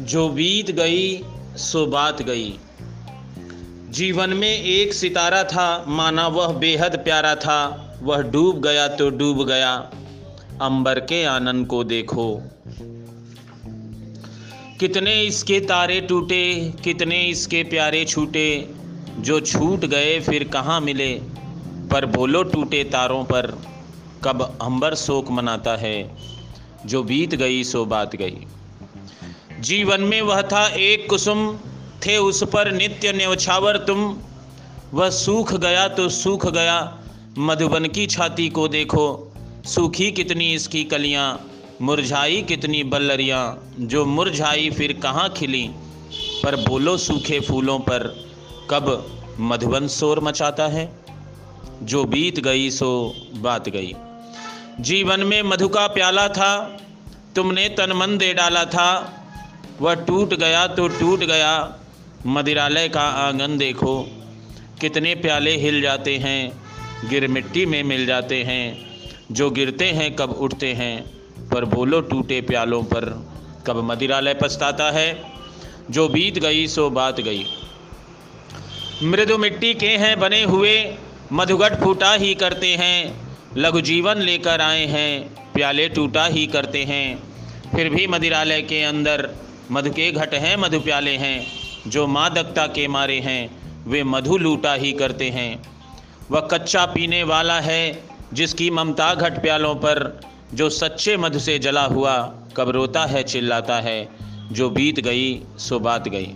जो बीत गई, सो बात गई। जीवन में एक सितारा था, माना वह बेहद प्यारा था। वह डूब गया तो डूब गया। अंबर के आनंद को देखो। कितने इसके तारे टूटे, कितने इसके प्यारे छूटे। जो छूट गए, फिर कहाँ मिले? पर बोलो टूटे तारों पर, कब अंबर शोक मनाता है। जो बीत गई, सो बात गई। जीवन में वह था एक कुसुम, थे उस पर नित्य न्यौछावर तुम। वह सूख गया तो सूख गया, मधुबन की छाती को देखो। सूखी कितनी इसकी कलियाँ, मुरझाई कितनी बल्लरियाँ। जो मुरझाई फिर कहाँ खिली? पर बोलो सूखे फूलों पर, कब मधुबन शोर मचाता है? जो बीत गई सो बात गई। जीवन में मधु का प्याला था, तुमने तन मन दे डाला था। वह टूट गया तो टूट गया। मदिरालय का आँगन देखो, कितने प्याले हिल जाते हैं, गिर मिट्टी में मिल जाते हैं, जो गिरते हैं कब उठते हैं, पर बोलो टूटे प्यालों पर, कब मदिरालय पछताता है, जो बीत गई सो बात गई। मृदु मिट्टी के हैं बने हुए मधुगट फूटा ही करते हैं, लघु जीवन लेकर आए हैं, प्याले टूटा ही करते हैं, फिर भी मदिरालय के अंदर मधु के घट हैं मधु प्याले हैं। जो मादकता के मारे हैं, वे मधु लूटा ही करते हैं। वह कच्चा पीने वाला है, जिसकी ममता घट प्यालों पर। जो सच्चे मधु से जला हुआ, कब रोता है, चिल्लाता है। जो बीत गई, सो बात गई।